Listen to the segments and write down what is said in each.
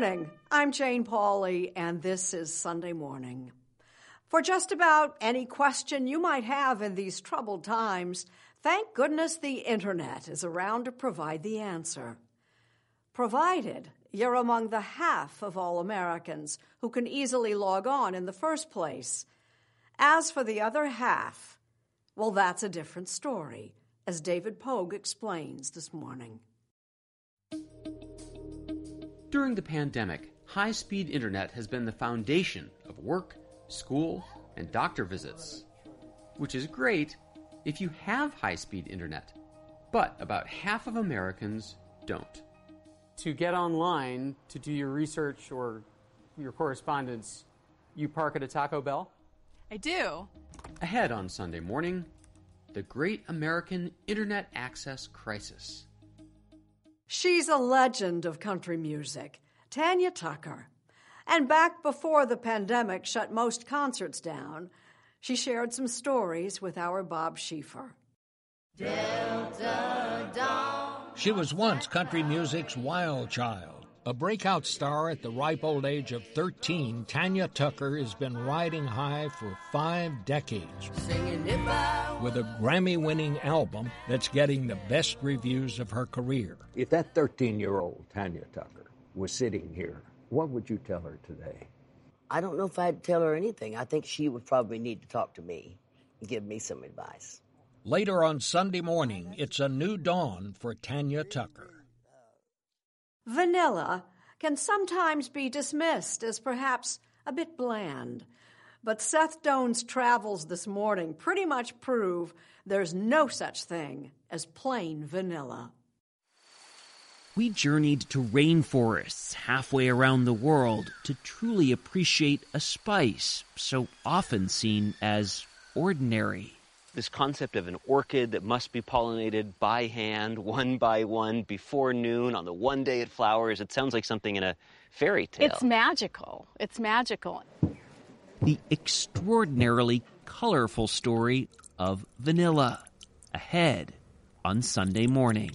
Morning. I'm Jane Pauley, and this is Sunday Morning. For just about any question you might have in these troubled times, thank goodness the Internet is around to provide the answer. Provided you're among the half of all Americans who can easily log on in the first place. As for the other half, well, that's a different story, as David Pogue explains this morning. During the pandemic, high speed internet has been the foundation of work, school, and doctor visits. Which is great if you have high speed internet. But about half of Americans don't. To get online to do your research or your correspondence, you park at a Taco Bell? I do. Ahead on Sunday morning, the Great American Internet Access Crisis. She's a legend of country music, Tanya Tucker. And back before the pandemic shut most concerts down, she shared some stories with our Bob Schieffer. She was once country music's wild child. A breakout star at the ripe old age of 13, Tanya Tucker has been riding high for five decades with a Grammy winning album that's getting the best reviews of her career. If that 13 year old Tanya Tucker was sitting here, what would you tell her today? I don't know if I'd tell her anything. I think she would probably need to talk to me and give me some advice. Later on Sunday morning, it's a new dawn for Tanya Tucker. Vanilla can sometimes be dismissed as perhaps a bit bland. But Seth Doane's travels this morning pretty much prove there's no such thing as plain vanilla. We journeyed to rainforests halfway around the world to truly appreciate a spice so often seen as ordinary. This concept of an orchid that must be pollinated by hand, one by one, before noon, on the one day it flowers, it sounds like something in a fairy tale. It's magical. It's magical. The extraordinarily colorful story of vanilla. Ahead on Sunday morning.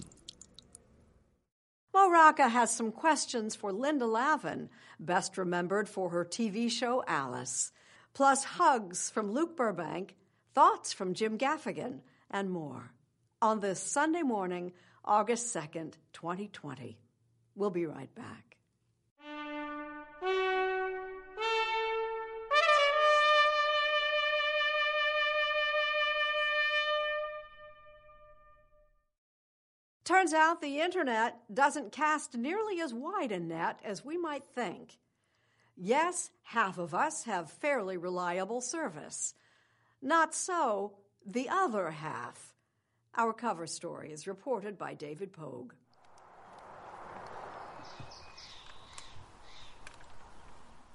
Mo Rocca has some questions for Linda Lavin, best remembered for her TV show Alice, plus hugs from Luke Burbank, thoughts from Jim Gaffigan, and more on this Sunday morning, August 2nd, 2020. We'll be right back. Turns out the internet doesn't cast nearly as wide a net as we might think. Yes, half of us have fairly reliable service. Not so the other half. Our cover story is reported by David Pogue.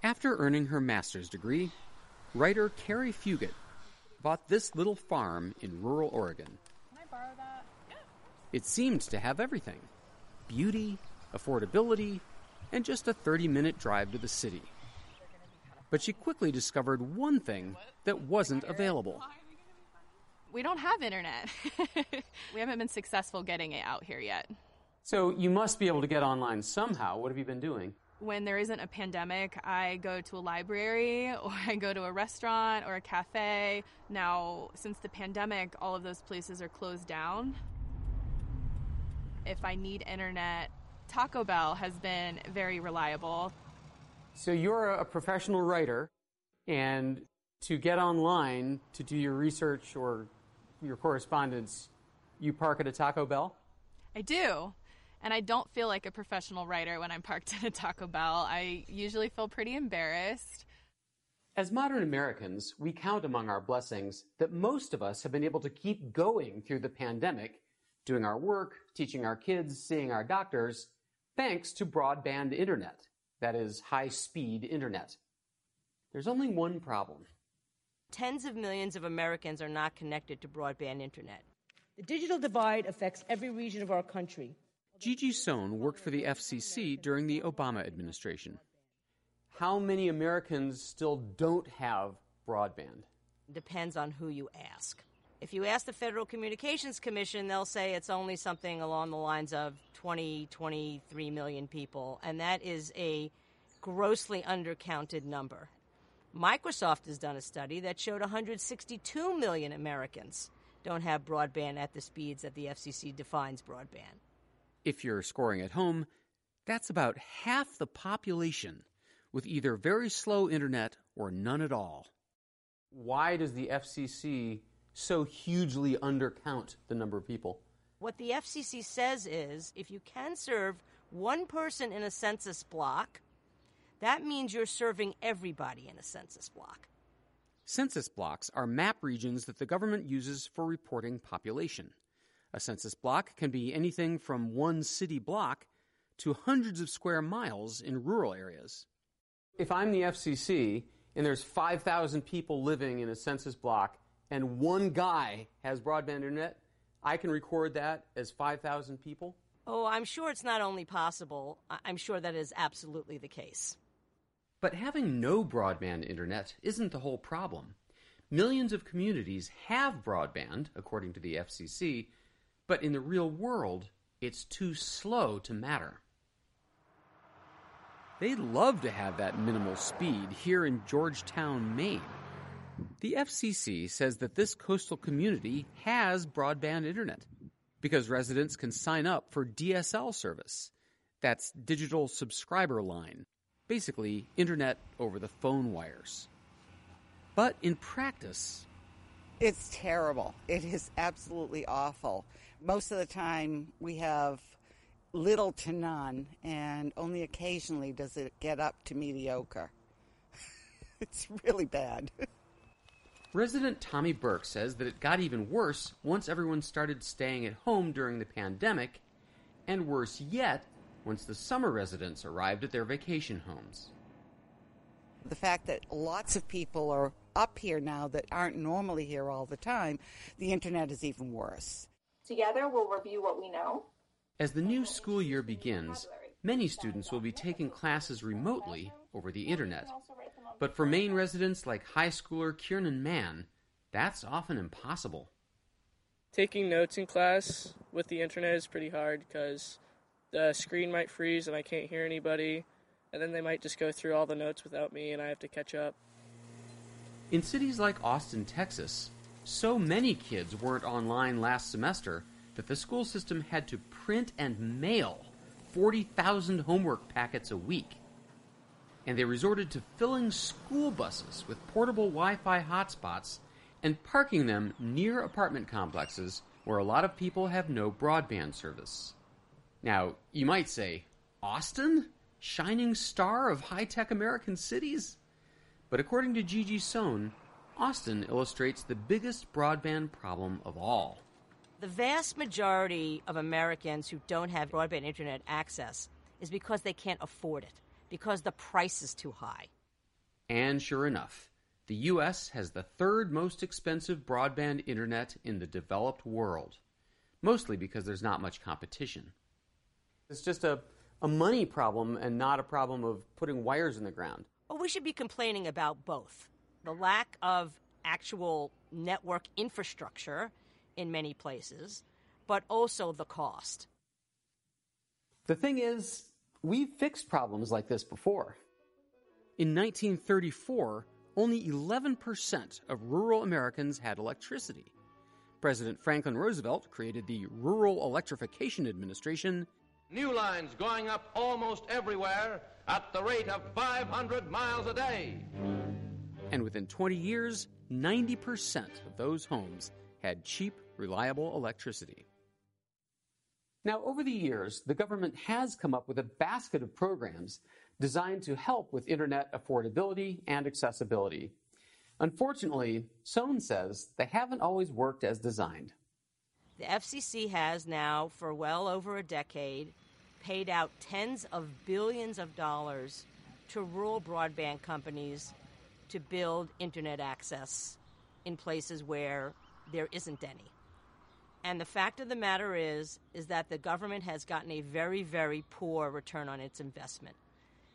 After earning her master's degree, writer Carrie Fugit bought this little farm in rural Oregon. Can I borrow that? Yeah. It seemed to have everything beauty, affordability, and just a 30 minute drive to the city. But she quickly discovered one thing that wasn't available. We don't have internet. we haven't been successful getting it out here yet. So you must be able to get online somehow. What have you been doing? When there isn't a pandemic, I go to a library or I go to a restaurant or a cafe. Now, since the pandemic, all of those places are closed down. If I need internet, Taco Bell has been very reliable. So you're a professional writer, and to get online to do your research or your correspondence, you park at a Taco Bell? I do. And I don't feel like a professional writer when I'm parked at a Taco Bell. I usually feel pretty embarrassed. As modern Americans, we count among our blessings that most of us have been able to keep going through the pandemic, doing our work, teaching our kids, seeing our doctors, thanks to broadband internet. That is, high speed internet. There's only one problem. Tens of millions of Americans are not connected to broadband internet. The digital divide affects every region of our country. Gigi Sohn worked for the FCC during the Obama administration. How many Americans still don't have broadband? Depends on who you ask. If you ask the Federal Communications Commission, they'll say it's only something along the lines of 20, 23 million people, and that is a grossly undercounted number. Microsoft has done a study that showed 162 million Americans don't have broadband at the speeds that the FCC defines broadband. If you're scoring at home, that's about half the population with either very slow internet or none at all. Why does the FCC so hugely undercount the number of people? What the FCC says is if you can serve one person in a census block, that means you're serving everybody in a census block. Census blocks are map regions that the government uses for reporting population. A census block can be anything from one city block to hundreds of square miles in rural areas. If I'm the FCC and there's 5,000 people living in a census block and one guy has broadband internet, I can record that as 5,000 people? Oh, I'm sure it's not only possible, I'm sure that is absolutely the case. But having no broadband internet isn't the whole problem. Millions of communities have broadband, according to the FCC, but in the real world, it's too slow to matter. They'd love to have that minimal speed here in Georgetown, Maine. The FCC says that this coastal community has broadband internet because residents can sign up for DSL service. That's digital subscriber line, basically internet over the phone wires. But in practice, it's terrible. It is absolutely awful. Most of the time, we have little to none, and only occasionally does it get up to mediocre. it's really bad. Resident Tommy Burke says that it got even worse once everyone started staying at home during the pandemic, and worse yet, once the summer residents arrived at their vacation homes. The fact that lots of people are up here now that aren't normally here all the time, the internet is even worse. Together, we'll review what we know. As the new school year begins, many students will be taking classes remotely over the internet. But for Maine residents like high schooler Kiernan Mann, that's often impossible. Taking notes in class with the internet is pretty hard because the screen might freeze and I can't hear anybody, and then they might just go through all the notes without me and I have to catch up. In cities like Austin, Texas, so many kids weren't online last semester that the school system had to print and mail 40,000 homework packets a week. And they resorted to filling school buses with portable Wi Fi hotspots and parking them near apartment complexes where a lot of people have no broadband service. Now, you might say, Austin? Shining star of high tech American cities? But according to Gigi Sohn, Austin illustrates the biggest broadband problem of all. The vast majority of Americans who don't have broadband internet access is because they can't afford it, because the price is too high. And sure enough, the U.S. has the third most expensive broadband internet in the developed world, mostly because there's not much competition. It's just a, a money problem and not a problem of putting wires in the ground. Well, we should be complaining about both the lack of actual network infrastructure in many places, but also the cost. The thing is, we've fixed problems like this before. In 1934, only 11% of rural Americans had electricity. President Franklin Roosevelt created the Rural Electrification Administration. New lines going up almost everywhere at the rate of 500 miles a day. And within 20 years, 90% of those homes had cheap, reliable electricity. Now, over the years, the government has come up with a basket of programs designed to help with internet affordability and accessibility. Unfortunately, Sohn says they haven't always worked as designed. The FCC has now, for well over a decade, paid out tens of billions of dollars to rural broadband companies to build internet access in places where there isn't any. And the fact of the matter is is that the government has gotten a very very poor return on its investment.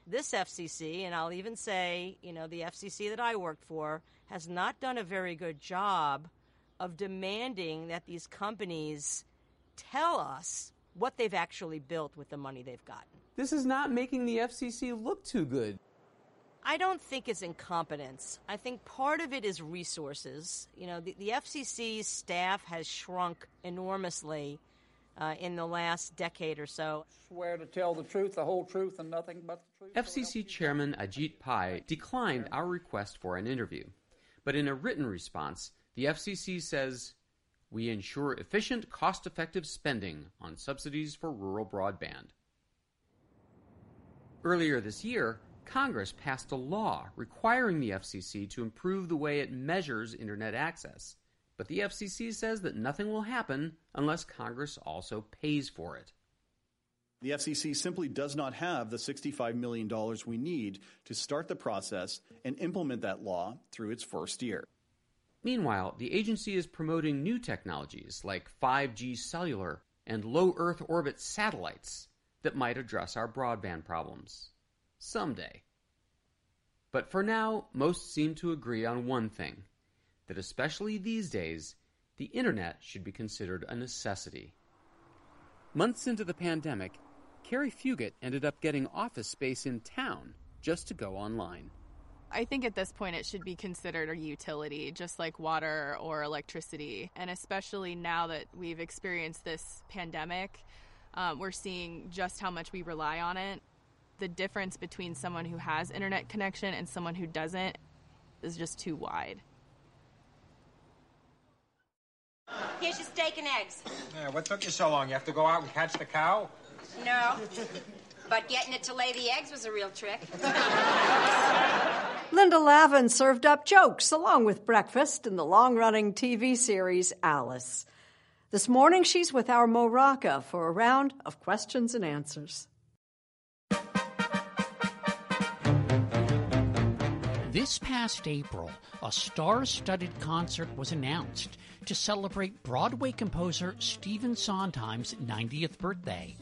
This FCC and I'll even say, you know, the FCC that I worked for has not done a very good job of demanding that these companies tell us what they've actually built with the money they've gotten. This is not making the FCC look too good. I don't think it's incompetence. I think part of it is resources. You know, the, the FCC's staff has shrunk enormously uh, in the last decade or so. Swear to tell the truth, the whole truth, and nothing but the truth. FCC Chairman Ajit Pai declined our request for an interview. But in a written response, the FCC says we ensure efficient, cost effective spending on subsidies for rural broadband. Earlier this year, Congress passed a law requiring the FCC to improve the way it measures Internet access. But the FCC says that nothing will happen unless Congress also pays for it. The FCC simply does not have the $65 million we need to start the process and implement that law through its first year. Meanwhile, the agency is promoting new technologies like 5G cellular and low Earth orbit satellites that might address our broadband problems. Someday. But for now, most seem to agree on one thing that especially these days, the internet should be considered a necessity. Months into the pandemic, Carrie Fugit ended up getting office space in town just to go online. I think at this point it should be considered a utility, just like water or electricity. And especially now that we've experienced this pandemic, um, we're seeing just how much we rely on it. The difference between someone who has internet connection and someone who doesn't is just too wide. Here's your steak and eggs. Yeah, what took you so long? You have to go out and catch the cow? No. But getting it to lay the eggs was a real trick. Linda Lavin served up jokes along with breakfast in the long running TV series Alice. This morning, she's with our Mo Rocca for a round of questions and answers. This past April, a star studded concert was announced to celebrate Broadway composer Stephen Sondheim's 90th birthday.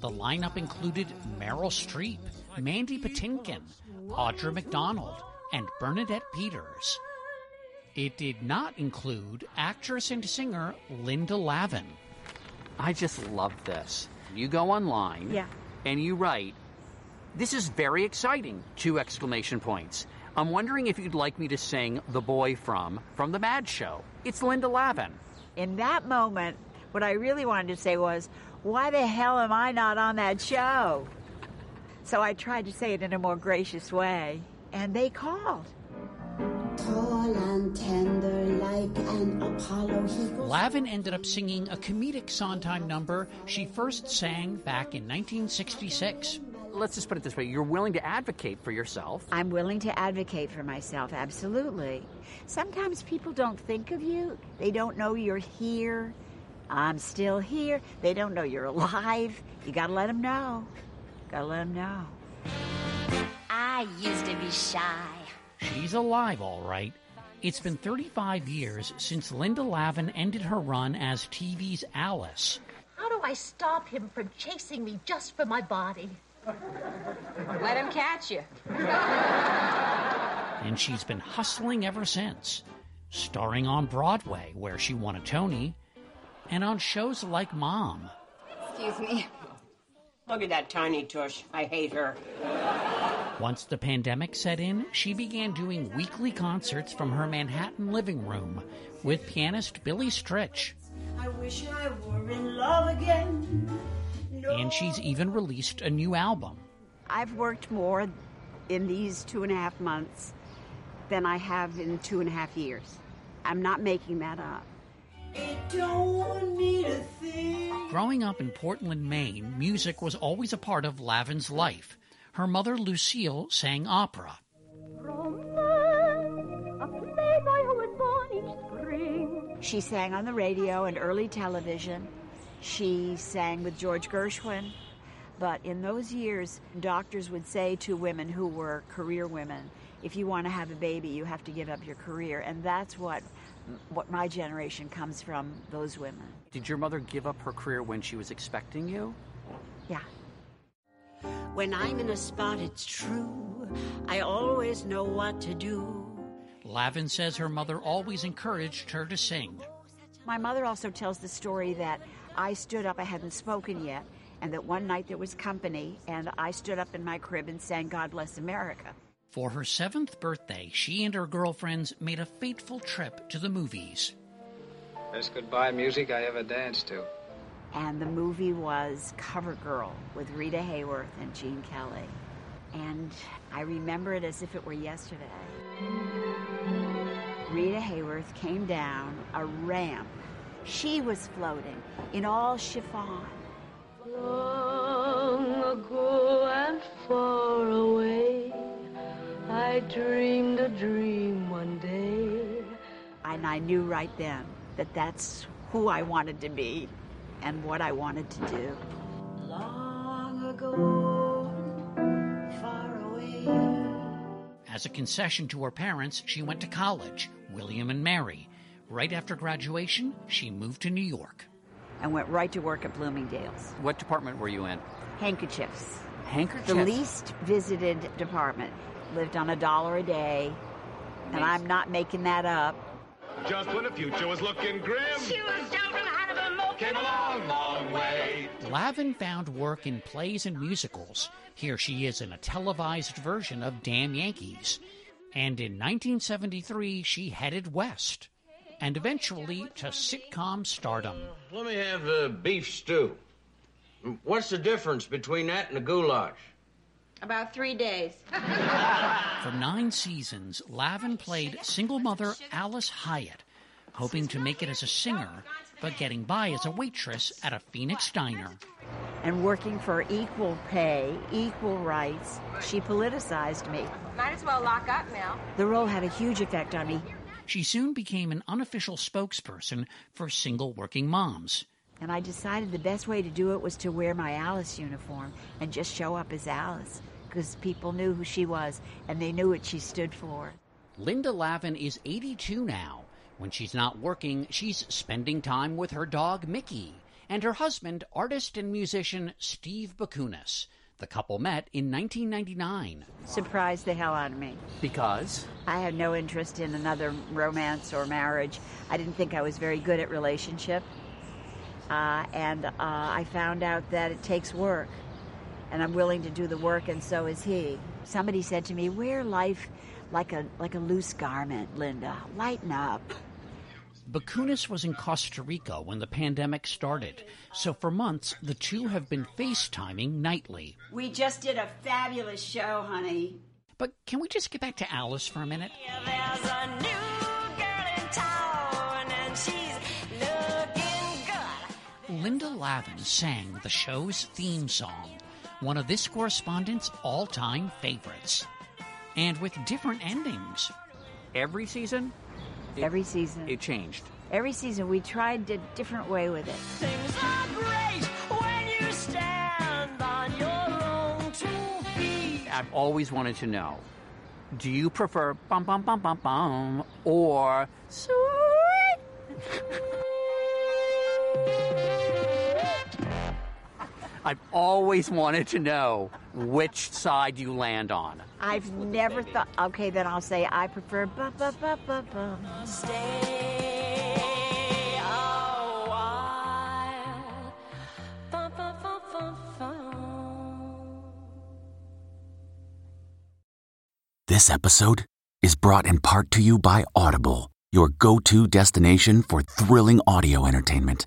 The lineup included Meryl Streep, Mandy Patinkin, Audra McDonald, and Bernadette Peters. It did not include actress and singer Linda Lavin. I just love this. You go online Yeah. and you write, This is very exciting! Two exclamation points. I'm wondering if you'd like me to sing The Boy From from The Mad Show. It's Linda Lavin. In that moment, what I really wanted to say was, why the hell am I not on that show? So I tried to say it in a more gracious way, and they called. Tall and tender like an Apollo, he Lavin ended up singing a comedic Sondheim number she first sang back in 1966. Let's just put it this way you're willing to advocate for yourself. I'm willing to advocate for myself, absolutely. Sometimes people don't think of you, they don't know you're here. I'm still here. They don't know you're alive. You gotta let them know. Gotta let them know. I used to be shy. She's alive, all right. It's been 35 years since Linda Lavin ended her run as TV's Alice. How do I stop him from chasing me just for my body? Let him catch you. and she's been hustling ever since, starring on Broadway, where she won a Tony, and on shows like Mom. Excuse me. Look at that tiny tush. I hate her. Once the pandemic set in, she began doing weekly concerts from her Manhattan living room with pianist Billy Stritch. I wish I were in love again. And she's even released a new album. I've worked more in these two and a half months than I have in two and a half years. I'm not making that up. It don't mean a thing. Growing up in Portland, Maine, music was always a part of Lavin's life. Her mother, Lucille, sang opera. She sang on the radio and early television. She sang with George Gershwin. But in those years, doctors would say to women who were career women, if you want to have a baby, you have to give up your career. And that's what what my generation comes from those women. Did your mother give up her career when she was expecting you? Yeah. When I'm in a spot, it's true. I always know what to do. Lavin says her mother always encouraged her to sing. My mother also tells the story that I stood up, I hadn't spoken yet, and that one night there was company, and I stood up in my crib and sang God Bless America. For her seventh birthday, she and her girlfriends made a fateful trip to the movies. Best goodbye music I ever danced to. And the movie was Cover Girl with Rita Hayworth and Gene Kelly. And I remember it as if it were yesterday. Rita Hayworth came down a ramp. She was floating in all chiffon. Long ago and far away, I dreamed a dream one day. And I knew right then that that's who I wanted to be and what I wanted to do. Long ago, far away. As a concession to her parents, she went to college, William and Mary. Right after graduation, she moved to New York. And went right to work at Bloomingdale's. What department were you in? Handkerchiefs. Handkerchiefs? The least visited department. Lived on a dollar a day. And I'm not making that up. Just when the future was looking grim, She was jumping out of a motor. came a long, long way. Lavin found work in plays and musicals. Here she is in a televised version of Damn Yankees. And in 1973, she headed west. And eventually to sitcom stardom. Let me have the beef stew. What's the difference between that and the goulash? About three days. For nine seasons, Lavin played single mother Alice Hyatt, hoping to make it as a singer, but getting by as a waitress at a Phoenix diner. And working for equal pay, equal rights, she politicized me. Might as well lock up now. The role had a huge effect on me. She soon became an unofficial spokesperson for single working moms. And I decided the best way to do it was to wear my Alice uniform and just show up as Alice because people knew who she was and they knew what she stood for. Linda Lavin is 82 now. When she's not working, she's spending time with her dog Mickey and her husband, artist and musician Steve Bakunas. The couple met in 1999. Surprised the hell out of me. Because? I had no interest in another romance or marriage. I didn't think I was very good at relationship. Uh, and uh, I found out that it takes work. And I'm willing to do the work, and so is he. Somebody said to me, Wear life like a, like a loose garment, Linda. Lighten up. Bakunas was in Costa Rica when the pandemic started, so for months the two have been FaceTiming nightly. We just did a fabulous show, honey. But can we just get back to Alice for a minute? Linda Lavin sang the show's theme song, one of this correspondent's all time favorites, and with different endings. Every season? It, Every season. It changed. Every season we tried a different way with it. I've always wanted to know do you prefer bum bum bum bum bum or sweet? I've always wanted to know which side you land on. I've never thought. Okay, then I'll say I prefer ba ba ba ba ba. Stay a while. This episode is brought in part to you by Audible, your go-to destination for thrilling audio entertainment.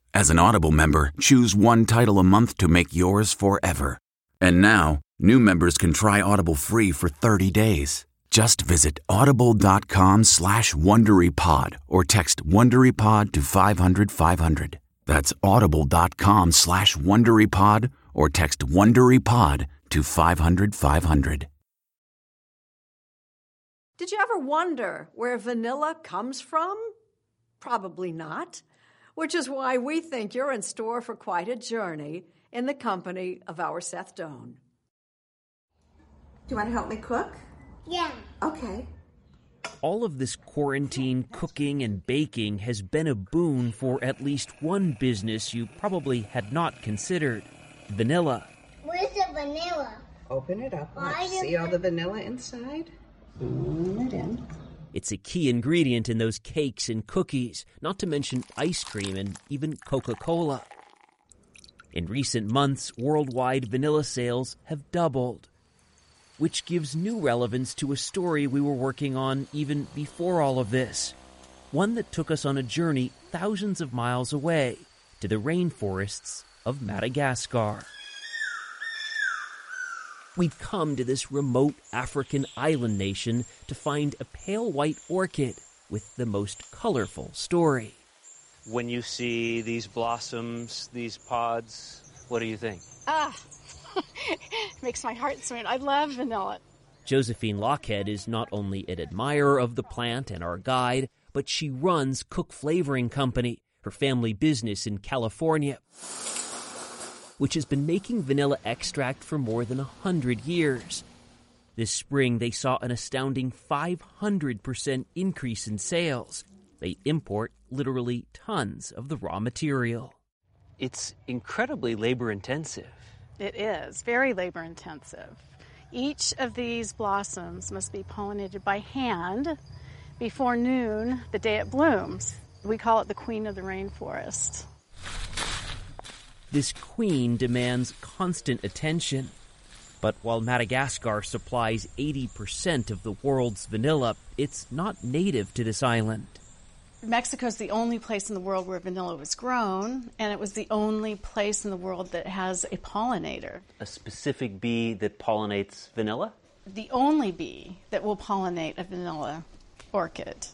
as an Audible member, choose one title a month to make yours forever. And now, new members can try Audible free for 30 days. Just visit audible.com slash WonderyPod or text WonderyPod to 500, 500. That's audible.com slash WonderyPod or text WonderyPod to 500, 500. Did you ever wonder where vanilla comes from? Probably not which is why we think you're in store for quite a journey in the company of our Seth Doane. Do you want to help me cook? Yeah. Okay. All of this quarantine cooking and baking has been a boon for at least one business you probably had not considered vanilla. Where's the vanilla? Open it up. Let's see all the vanilla inside. Put it in. It's a key ingredient in those cakes and cookies, not to mention ice cream and even Coca Cola. In recent months, worldwide vanilla sales have doubled, which gives new relevance to a story we were working on even before all of this. One that took us on a journey thousands of miles away to the rainforests of Madagascar. We'd come to this remote African island nation to find a pale white orchid with the most colorful story. When you see these blossoms, these pods, what do you think? Ah, makes my heart swim. I love vanilla. Josephine Lochhead is not only an admirer of the plant and our guide, but she runs Cook Flavoring Company, her family business in California which has been making vanilla extract for more than a hundred years. This spring, they saw an astounding 500% increase in sales. They import literally tons of the raw material. It's incredibly labor intensive. It is very labor intensive. Each of these blossoms must be pollinated by hand before noon, the day it blooms. We call it the queen of the rainforest. This queen demands constant attention. But while Madagascar supplies 80% of the world's vanilla, it's not native to this island. Mexico is the only place in the world where vanilla was grown, and it was the only place in the world that has a pollinator. A specific bee that pollinates vanilla? The only bee that will pollinate a vanilla orchid.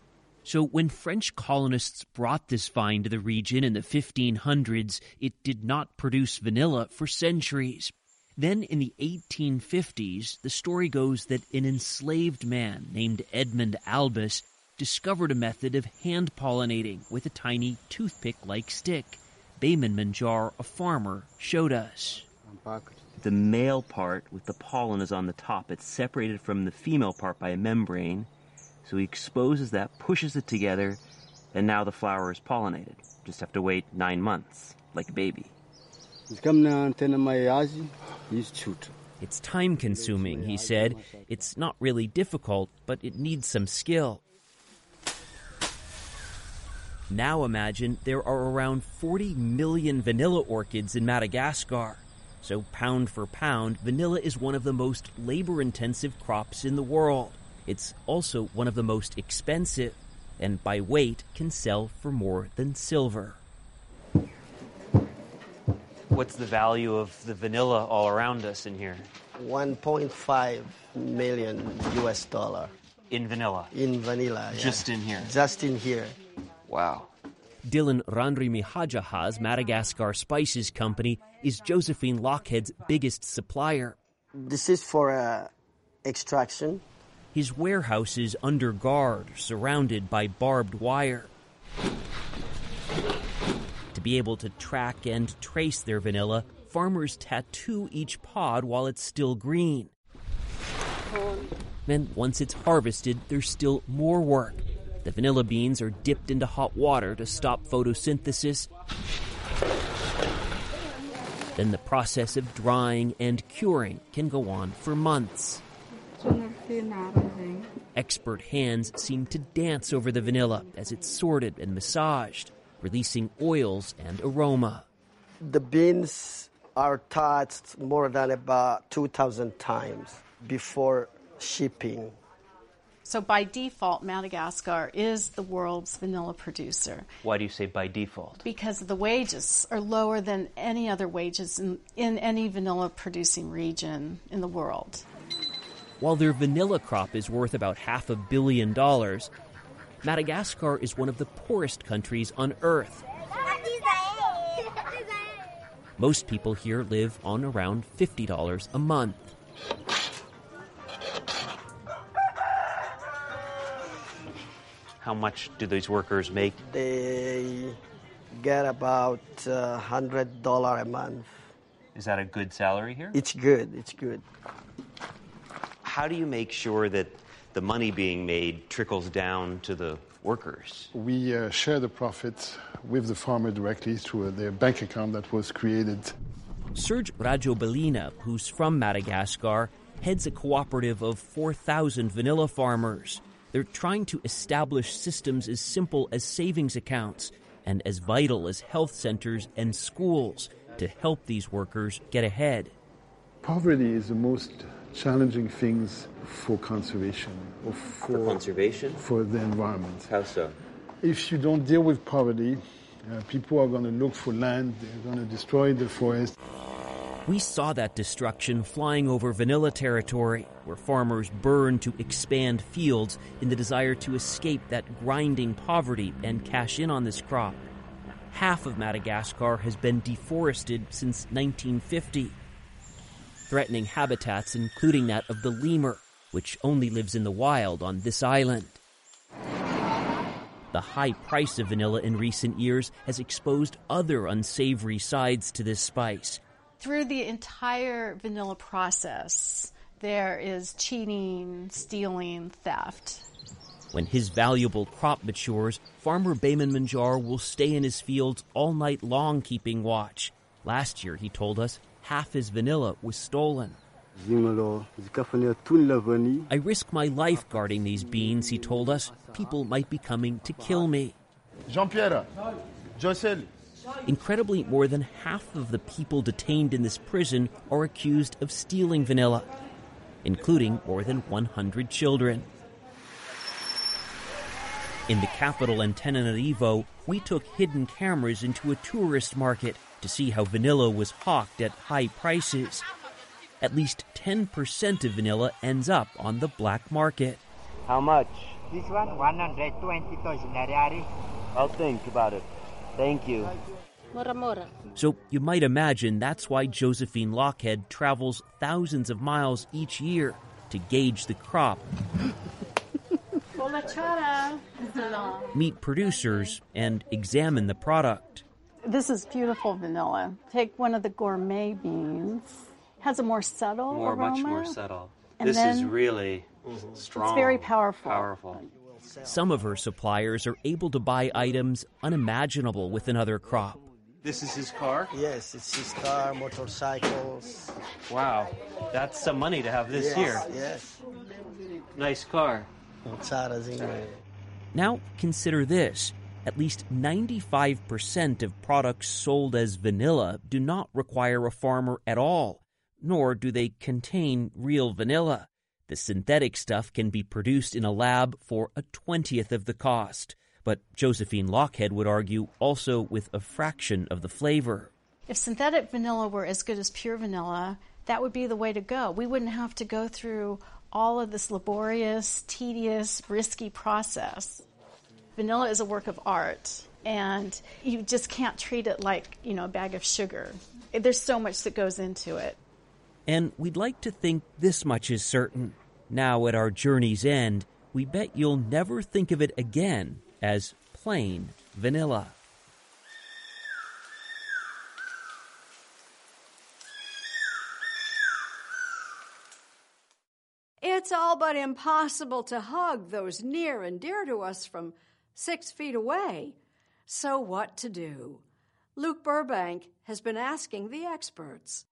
So when French colonists brought this vine to the region in the 1500s, it did not produce vanilla for centuries. Then in the 1850s, the story goes that an enslaved man named Edmund Albius discovered a method of hand pollinating with a tiny toothpick like stick. Bayman Manjar, a farmer, showed us. The male part with the pollen is on the top. It's separated from the female part by a membrane. So he exposes that, pushes it together, and now the flower is pollinated. Just have to wait nine months, like a baby. It's time consuming, he said. It's not really difficult, but it needs some skill. Now imagine there are around 40 million vanilla orchids in Madagascar. So, pound for pound, vanilla is one of the most labor intensive crops in the world. It's also one of the most expensive, and by weight can sell for more than silver. What's the value of the vanilla all around us in here? 1.5 million US dollar. In vanilla? In vanilla. yeah. Just in here? Just in here. Wow. Dylan Randrimihajaha's Madagascar Spices Company is Josephine Lochhead's biggest supplier. This is for uh, extraction. His warehouse is under guard, surrounded by barbed wire. To be able to track and trace their vanilla, farmers tattoo each pod while it's still green. Then, once it's harvested, there's still more work. The vanilla beans are dipped into hot water to stop photosynthesis. Then the process of drying and curing can go on for months. Expert hands seem to dance over the vanilla as it's sorted and massaged, releasing oils and aroma. The beans are touched more than about 2,000 times before shipping. So by default, Madagascar is the world's vanilla producer Why do you say by default? because the wages are lower than any other wages in, in any vanilla producing region in the world. While their vanilla crop is worth about half a billion dollars, Madagascar is one of the poorest countries on earth. Most people here live on around $50 a month. How much do these workers make? They get about uh, $100 a month. Is that a good salary here? It's good, it's good. How do you make sure that the money being made trickles down to the workers? We uh, share the profits with the farmer directly through their bank account that was created. Serge Rajobelina, who's from Madagascar, heads a cooperative of 4,000 vanilla farmers. They're trying to establish systems as simple as savings accounts and as vital as health centers and schools to help these workers get ahead. Poverty is the most challenging things for conservation or for, For conservation? for the environment. How so? If you don't deal with poverty, uh, people are going to look for land, they're going to destroy the forest. We saw that destruction flying over vanilla territory, where farmers burn to expand fields in the desire to escape that grinding poverty and cash in on this crop. Half of Madagascar has been deforested since 1950, threatening habitats including that of the lemur, which only lives in the wild on this island. The high price of vanilla in recent years has exposed other unsavory sides to this spice. Through the entire vanilla process, there is cheating, stealing, theft. When his valuable crop matures, farmer Bayman Manjar will stay in his fields all night long keeping watch. Last year, he told us, half his vanilla was stolen. I risk my life guarding these beans, he told us. People might be coming to kill me. Jean Pierre, Jocel. Incredibly, more than half of the people detained in this prison are accused of stealing vanilla, including more than 100 children. In the capital Antananarivo, we took hidden cameras into a tourist market to see how vanilla was hawked at high prices. At least 10% of vanilla ends up on the black market. How much? This one, 120,000 reais. I'll think about it. Thank you. Mora Mora. So you might imagine that's why Josephine Lochhead travels thousands of miles each year to gauge the crop, meet producers, and examine the product. This is beautiful vanilla. Take one of the gourmet beans. Has a more subtle More, aroma. much more subtle. And this is then- really mm-hmm. strong. It's very powerful. Powerful. Some of her suppliers are able to buy items unimaginable with another crop. This is his car? Yes, it's his car, motorcycles. Wow. That's some money to have this yes, here. Yes. Nice car. Now consider this. At least 95% of products sold as vanilla do not require a farmer at all, nor do they contain real vanilla. The synthetic stuff can be produced in a lab for a twentieth of the cost, but Josephine Lochhead would argue also with a fraction of the flavor. If synthetic vanilla were as good as pure vanilla, that would be the way to go. We wouldn't have to go through all of this laborious, tedious, risky process. Vanilla is a work of art, and you just can't treat it like, you know, a bag of sugar. There's so much that goes into it. And we'd like to think this much is certain. Now, at our journey's end, we bet you'll never think of it again as plain vanilla. It's all but impossible to hug those near and dear to us from six feet away. So, what to do? Luke Burbank has been asking the experts.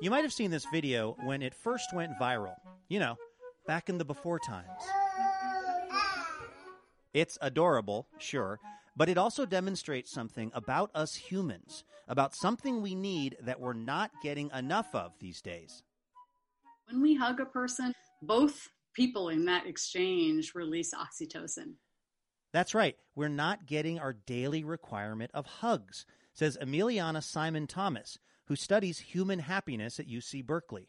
You might have seen this video when it first went viral. You know, back in the before times. It's adorable, sure, but it also demonstrates something about us humans, about something we need that we're not getting enough of these days. When we hug a person, both people in that exchange release oxytocin. That's right, we're not getting our daily requirement of hugs, says Emiliana Simon Thomas, who studies human happiness at UC Berkeley.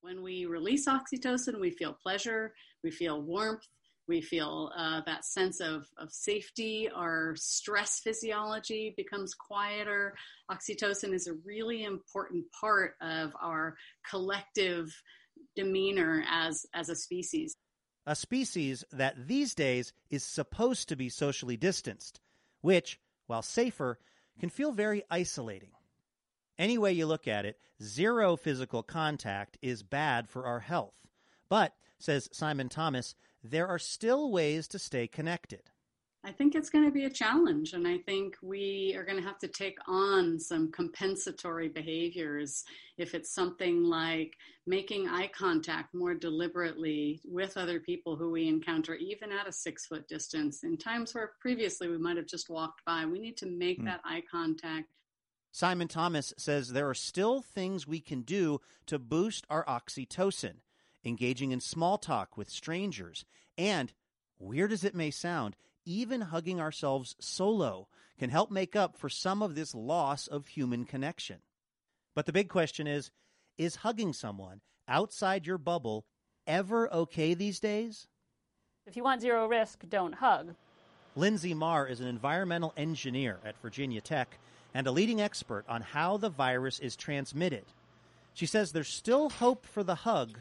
When we release oxytocin, we feel pleasure, we feel warmth, we feel uh, that sense of, of safety. Our stress physiology becomes quieter. Oxytocin is a really important part of our collective demeanor as, as a species. A species that these days is supposed to be socially distanced, which, while safer, can feel very isolating. Any way you look at it, zero physical contact is bad for our health. But, says Simon Thomas, there are still ways to stay connected. I think it's going to be a challenge, and I think we are going to have to take on some compensatory behaviors. If it's something like making eye contact more deliberately with other people who we encounter, even at a six foot distance, in times where previously we might have just walked by, we need to make Mm. that eye contact. Simon Thomas says there are still things we can do to boost our oxytocin, engaging in small talk with strangers, and, weird as it may sound, even hugging ourselves solo can help make up for some of this loss of human connection. But the big question is is hugging someone outside your bubble ever okay these days? If you want zero risk, don't hug. Linsey Marr is an environmental engineer at Virginia Tech and a leading expert on how the virus is transmitted. She says there's still hope for the hug,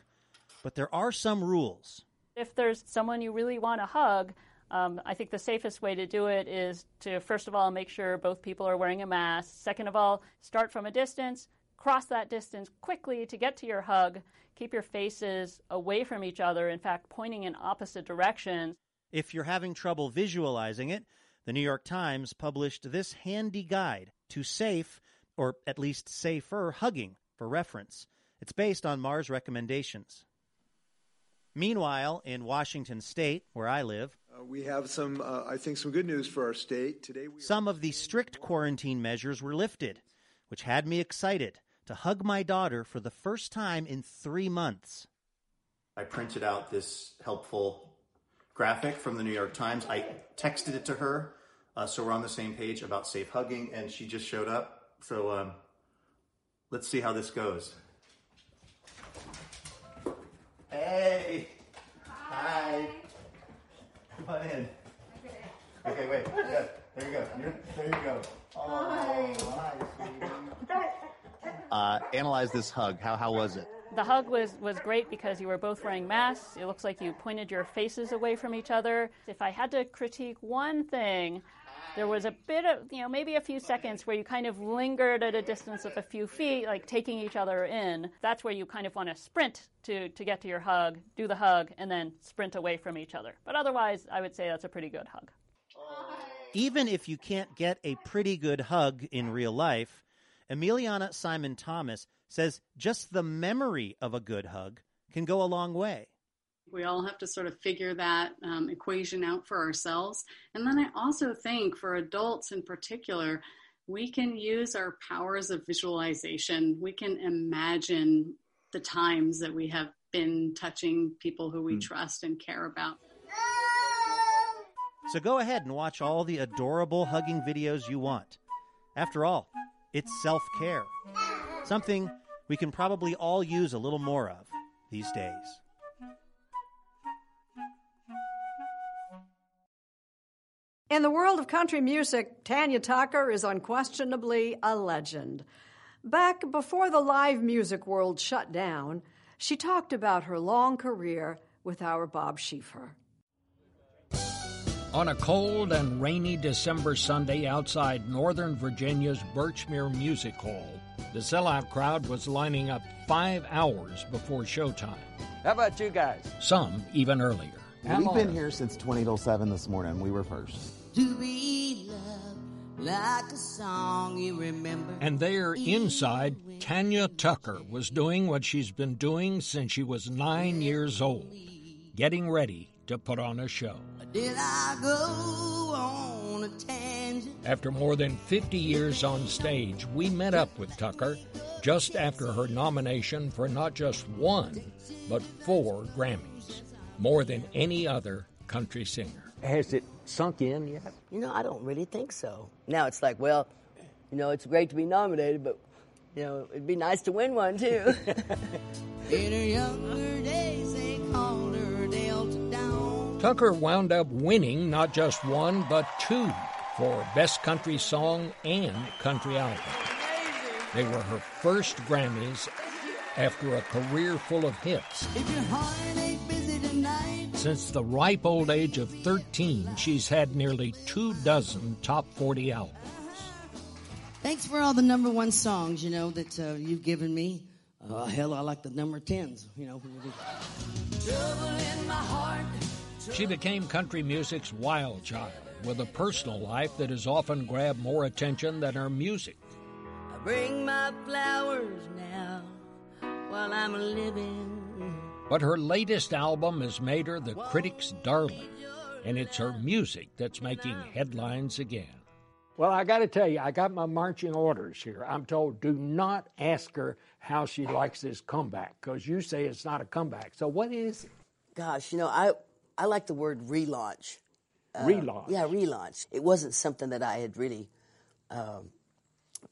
but there are some rules. If there's someone you really want to hug, um, I think the safest way to do it is to, first of all, make sure both people are wearing a mask. Second of all, start from a distance, cross that distance quickly to get to your hug. Keep your faces away from each other, in fact, pointing in opposite directions. If you're having trouble visualizing it, the New York Times published this handy guide to safe, or at least safer, hugging for reference. It's based on Marr's recommendations. Meanwhile, in Washington state, where I live, we have some, uh, I think, some good news for our state. Today we some of the strict quarantine measures were lifted, which had me excited to hug my daughter for the first time in three months. I printed out this helpful graphic from the New York Times. I texted it to her, uh, so we're on the same page about safe hugging, and she just showed up. So um, let's see how this goes. Hey! Hi! Come on in. Okay, wait. Good. There you go. You're, there you go. Oh, Uh, analyze this hug. How how was it? The hug was, was great because you were both wearing masks. It looks like you pointed your faces away from each other. If I had to critique one thing, there was a bit of, you know, maybe a few seconds where you kind of lingered at a distance of a few feet, like taking each other in. That's where you kind of want to sprint to, to get to your hug, do the hug, and then sprint away from each other. But otherwise, I would say that's a pretty good hug. Even if you can't get a pretty good hug in real life, Emiliana Simon Thomas says just the memory of a good hug can go a long way. We all have to sort of figure that um, equation out for ourselves. And then I also think for adults in particular, we can use our powers of visualization. We can imagine the times that we have been touching people who we Mm. trust and care about. So go ahead and watch all the adorable hugging videos you want. After all, it's self care. Something we can probably all use a little more of these days. In the world of country music, Tanya Tucker is unquestionably a legend. Back before the live music world shut down, she talked about her long career with our Bob Schieffer. On a cold and rainy December Sunday outside Northern Virginia's Birchmere Music Hall, the sellout crowd was lining up five hours before showtime. How about you guys? Some even earlier. We've been here since 20 till 7 this morning. We were first. To be loved like a song you remember. And there, inside, Tanya Tucker was doing what she's been doing since she was nine years old getting ready to put on a show. Did I go on a tangent? After more than 50 years on stage, we met up with Tucker just after her nomination for not just one, but four Grammys, more than any other country singer. Has it sunk in yet? You know, I don't really think so. Now it's like, well, you know, it's great to be nominated, but you know, it'd be nice to win one too. In her younger days, they called her Delta Dawn. Tucker wound up winning not just one, but two for Best Country Song and Country Album. They were her first Grammys after a career full of hits. Since the ripe old age of 13, she's had nearly two dozen top 40 albums. thanks for all the number one songs, you know, that uh, you've given me. Uh, hell, I like the number tens, you know. Trouble in my heart. She became country music's wild child with a personal life that has often grabbed more attention than her music. I bring my flowers now while I'm living. But her latest album has made her the critics' darling, and it's her music that's making headlines again. Well, I got to tell you, I got my marching orders here. I'm told do not ask her how she likes this comeback because you say it's not a comeback. So what is it? Gosh, you know, I I like the word relaunch. Uh, Relaunch. Yeah, relaunch. It wasn't something that I had really um,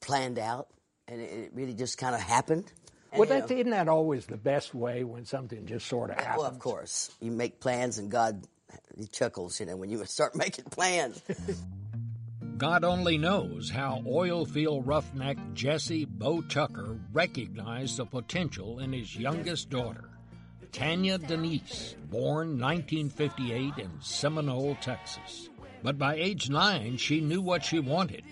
planned out, and it, it really just kind of happened. And, Well, you that, know, isn't that always the best way when something just sort of happens? well, of course, you make plans, and God he chuckles, you know, when you start making plans. God only knows how oil field roughneck Jesse Beau Tucker recognized the potential in his youngest daughter, Tanya Denise, born 1958 in Seminole, Texas. But by age nine, she knew what she wanted,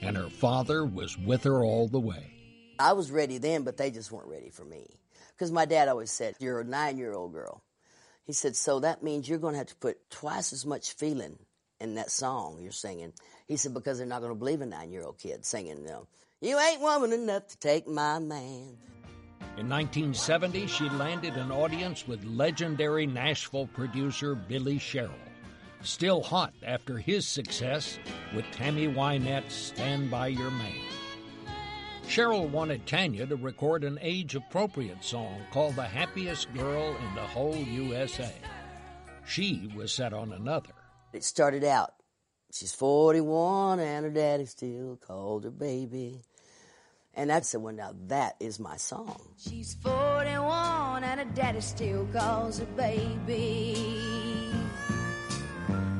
and her father was with her all the way. I was ready then, but they just weren't ready for me. Because my dad always said, You're a nine year old girl. He said, So that means you're going to have to put twice as much feeling in that song you're singing. He said, Because they're not going to believe a nine year old kid singing, you know, You ain't woman enough to take my man. In 1970, she landed an audience with legendary Nashville producer Billy Sherrill, still hot after his success with Tammy Wynette's Stand By Your Man. Sherrill wanted Tanya to record an age appropriate song called The Happiest Girl in the Whole USA. She was set on another. It started out, She's 41 and her daddy still called her baby. And I said, Well, now that is my song. She's 41 and her daddy still calls her baby.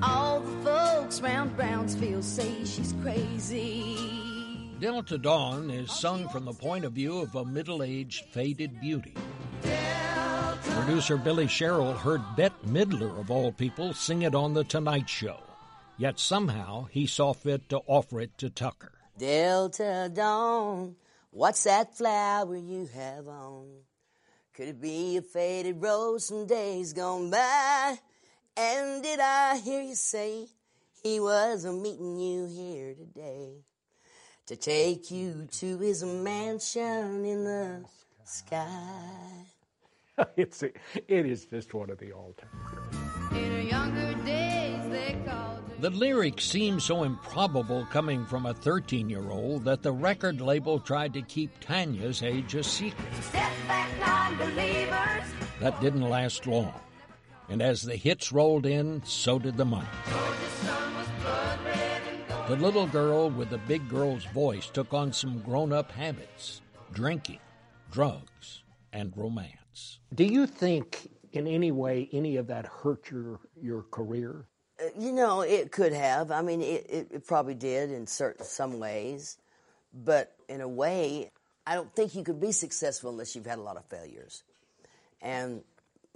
All the folks round Brownsville say she's crazy. Delta Dawn is sung from the point of view of a middle aged, faded beauty. Producer Billy Sherrill heard Bette Midler, of all people, sing it on The Tonight Show. Yet somehow he saw fit to offer it to Tucker. Delta Dawn, what's that flower you have on? Could it be a faded rose from days gone by? And did I hear you say he was meeting you here today to take you to his mansion in the sky? it's a, it is just one of the all time. In her younger days, they called her. The lyrics seem so improbable coming from a 13 year old that the record label tried to keep Tanya's age a secret. Step back, non-believers. That didn't last long. And as the hits rolled in, so did the money. The little girl with the big girl's voice took on some grown up habits drinking, drugs, and romance. Do you think in any way any of that hurt your, your career? Uh, You know, it could have. I mean, it, it, it probably did in certain some ways, but in a way, I don't think you could be successful unless you've had a lot of failures, and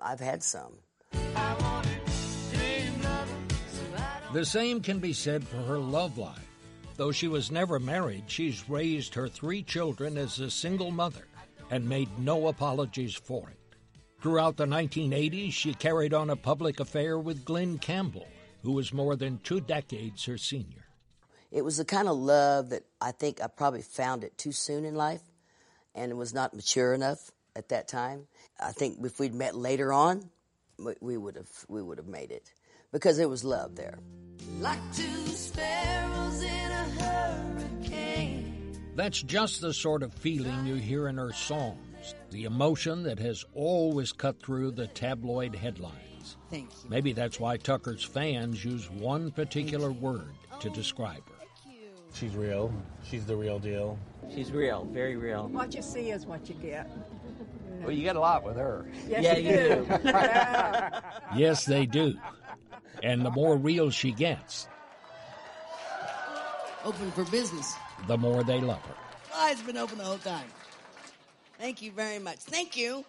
I've had some. The same can be said for her love life. Though she was never married, she's raised her three children as a single mother and made no apologies for it. Throughout the 1980s, she carried on a public affair with Glen Campbell, who was more than two decades her senior. It was the kind of love that I think I probably found it too soon in life, and was not mature enough at that time. I think if we'd met later on, we would have we would have made it because there was love there. Like two sparrows in a hurricane. That's just the sort of feeling you hear in her songs, the emotion that has always cut through the tabloid headlines. Thank you. Maybe that's why Tucker's fans use one particular word to describe her. She's real. She's the real deal. She's real, very real. What you see is what you get. Well, you get a lot with her. Yes, Yeah, you, you do. do. Yes, they do. And the more real she gets, Open for business. the more they love her. Oh, it's been open the whole time. Thank you very much. Thank you.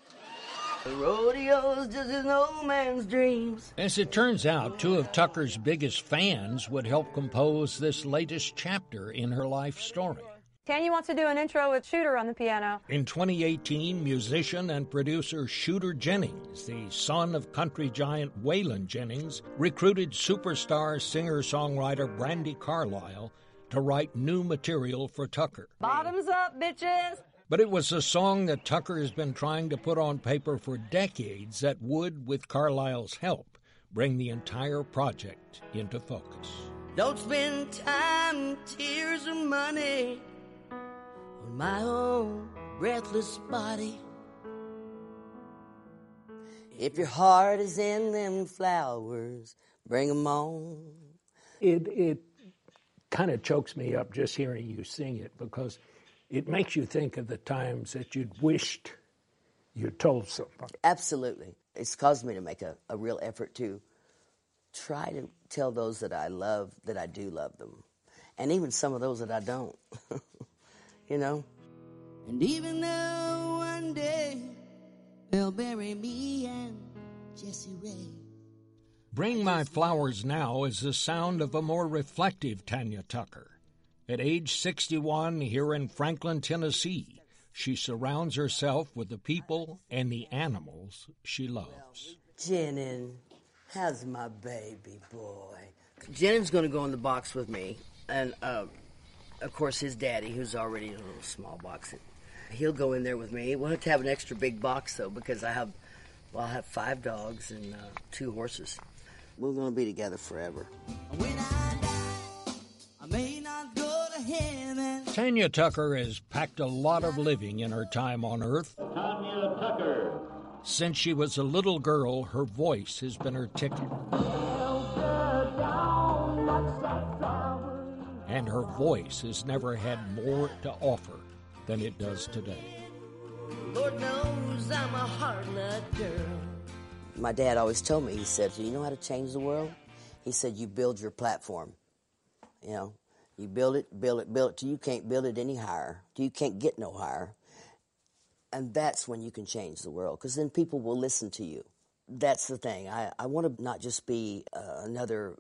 The rodeo's just an old man's dreams. As it turns out, two of Tucker's biggest fans would help compose this latest chapter in her life story. Tanya wants to do an intro with Shooter on the piano. In 2018, musician and producer Shooter Jennings, the son of country giant Waylon Jennings, recruited superstar singer songwriter Brandi Carlile to write new material for Tucker. Bottoms up, bitches! But it was a song that Tucker has been trying to put on paper for decades that would, with Carlile's help, bring the entire project into focus. Don't spend time, tears, or money on my own breathless body. If your heart is in them flowers, bring 'em on. It it kind of chokes me up just hearing you sing it because it makes you think of the times that you'd wished you told somebody. Absolutely. It's caused me to make a, a real effort to try to tell those that I love that I do love them. And even some of those that I don't. you know? And even though one day they'll bury me and Jesse Ray. Bring My Flowers Now is the sound of a more reflective Tanya Tucker. At age 61, here in Franklin, Tennessee, she surrounds herself with the people and the animals she loves. Jenin, how's my baby boy? Jenin's going to go in the box with me. And, uh, of course, his daddy, who's already in a little small box, he'll go in there with me. We'll have to have an extra big box, though, because I have, well, I have five dogs and uh, two horses. We're going to be together forever. I may not go to heaven. Tanya Tucker has packed a lot of living in her time on Earth. Tanya Tucker. Since she was a little girl, her voice has been her ticket. And her voice has never had more to offer than it does today. Lord knows I'm a hard nut girl. My dad always told me, he said, You know how to change the world? He said, You build your platform You know, you build it, build it, build it till you can't build it any higher, till you can't get no higher. And that's when you can change the world because then people will listen to you. That's the thing. I, I want to not just be uh, another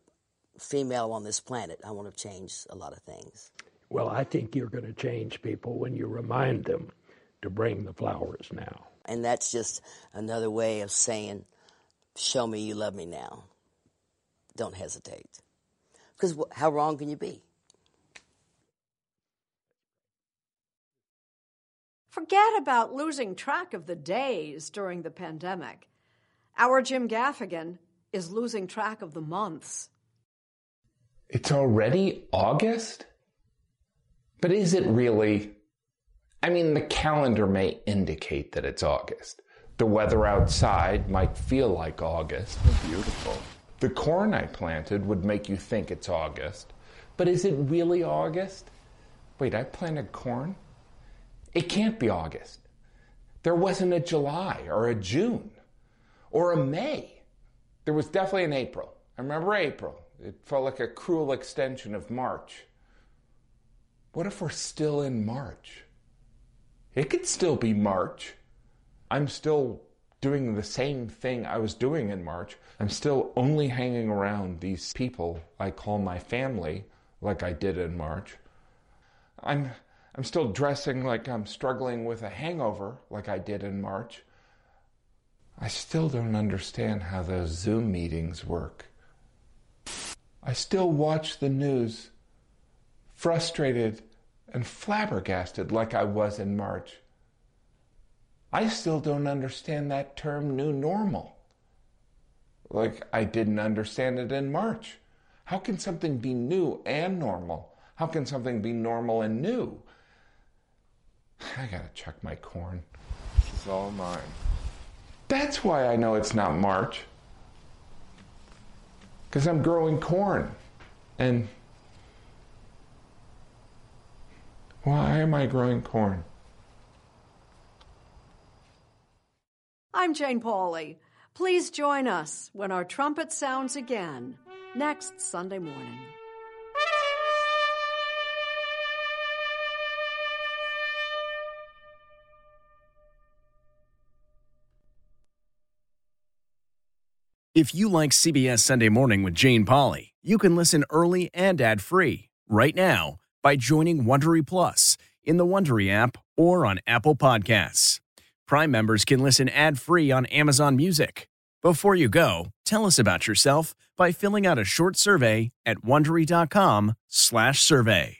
female on this planet, I want to change a lot of things. Well, I think you're going to change people when you remind them to bring the flowers now. And that's just another way of saying, show me you love me now. Don't hesitate. Because how wrong can you be? Forget about losing track of the days during the pandemic. Our Jim Gaffigan is losing track of the months. It's already August? But is it really? I mean, the calendar may indicate that it's August. The weather outside might feel like August. Beautiful. The corn I planted would make you think it's August. But is it really August? Wait, I planted corn? It can't be August. There wasn't a July or a June or a May. There was definitely an April. I remember April. It felt like a cruel extension of March. What if we're still in March? It could still be March. I'm still doing the same thing I was doing in March. I'm still only hanging around these people I call my family like I did in March. I'm I'm still dressing like I'm struggling with a hangover like I did in March. I still don't understand how those Zoom meetings work. I still watch the news, frustrated and flabbergasted like I was in March. I still don't understand that term new normal. Like I didn't understand it in March. How can something be new and normal? How can something be normal and new? I gotta check my corn. This is all mine. That's why I know it's not March. Because I'm growing corn. And why am I growing corn? I'm Jane Pauley. Please join us when our trumpet sounds again next Sunday morning. If you like CBS Sunday Morning with Jane Pauley, you can listen early and ad-free right now by joining Wondery Plus in the Wondery app or on Apple Podcasts. Prime members can listen ad-free on Amazon Music. Before you go, tell us about yourself by filling out a short survey at wondery.com/survey.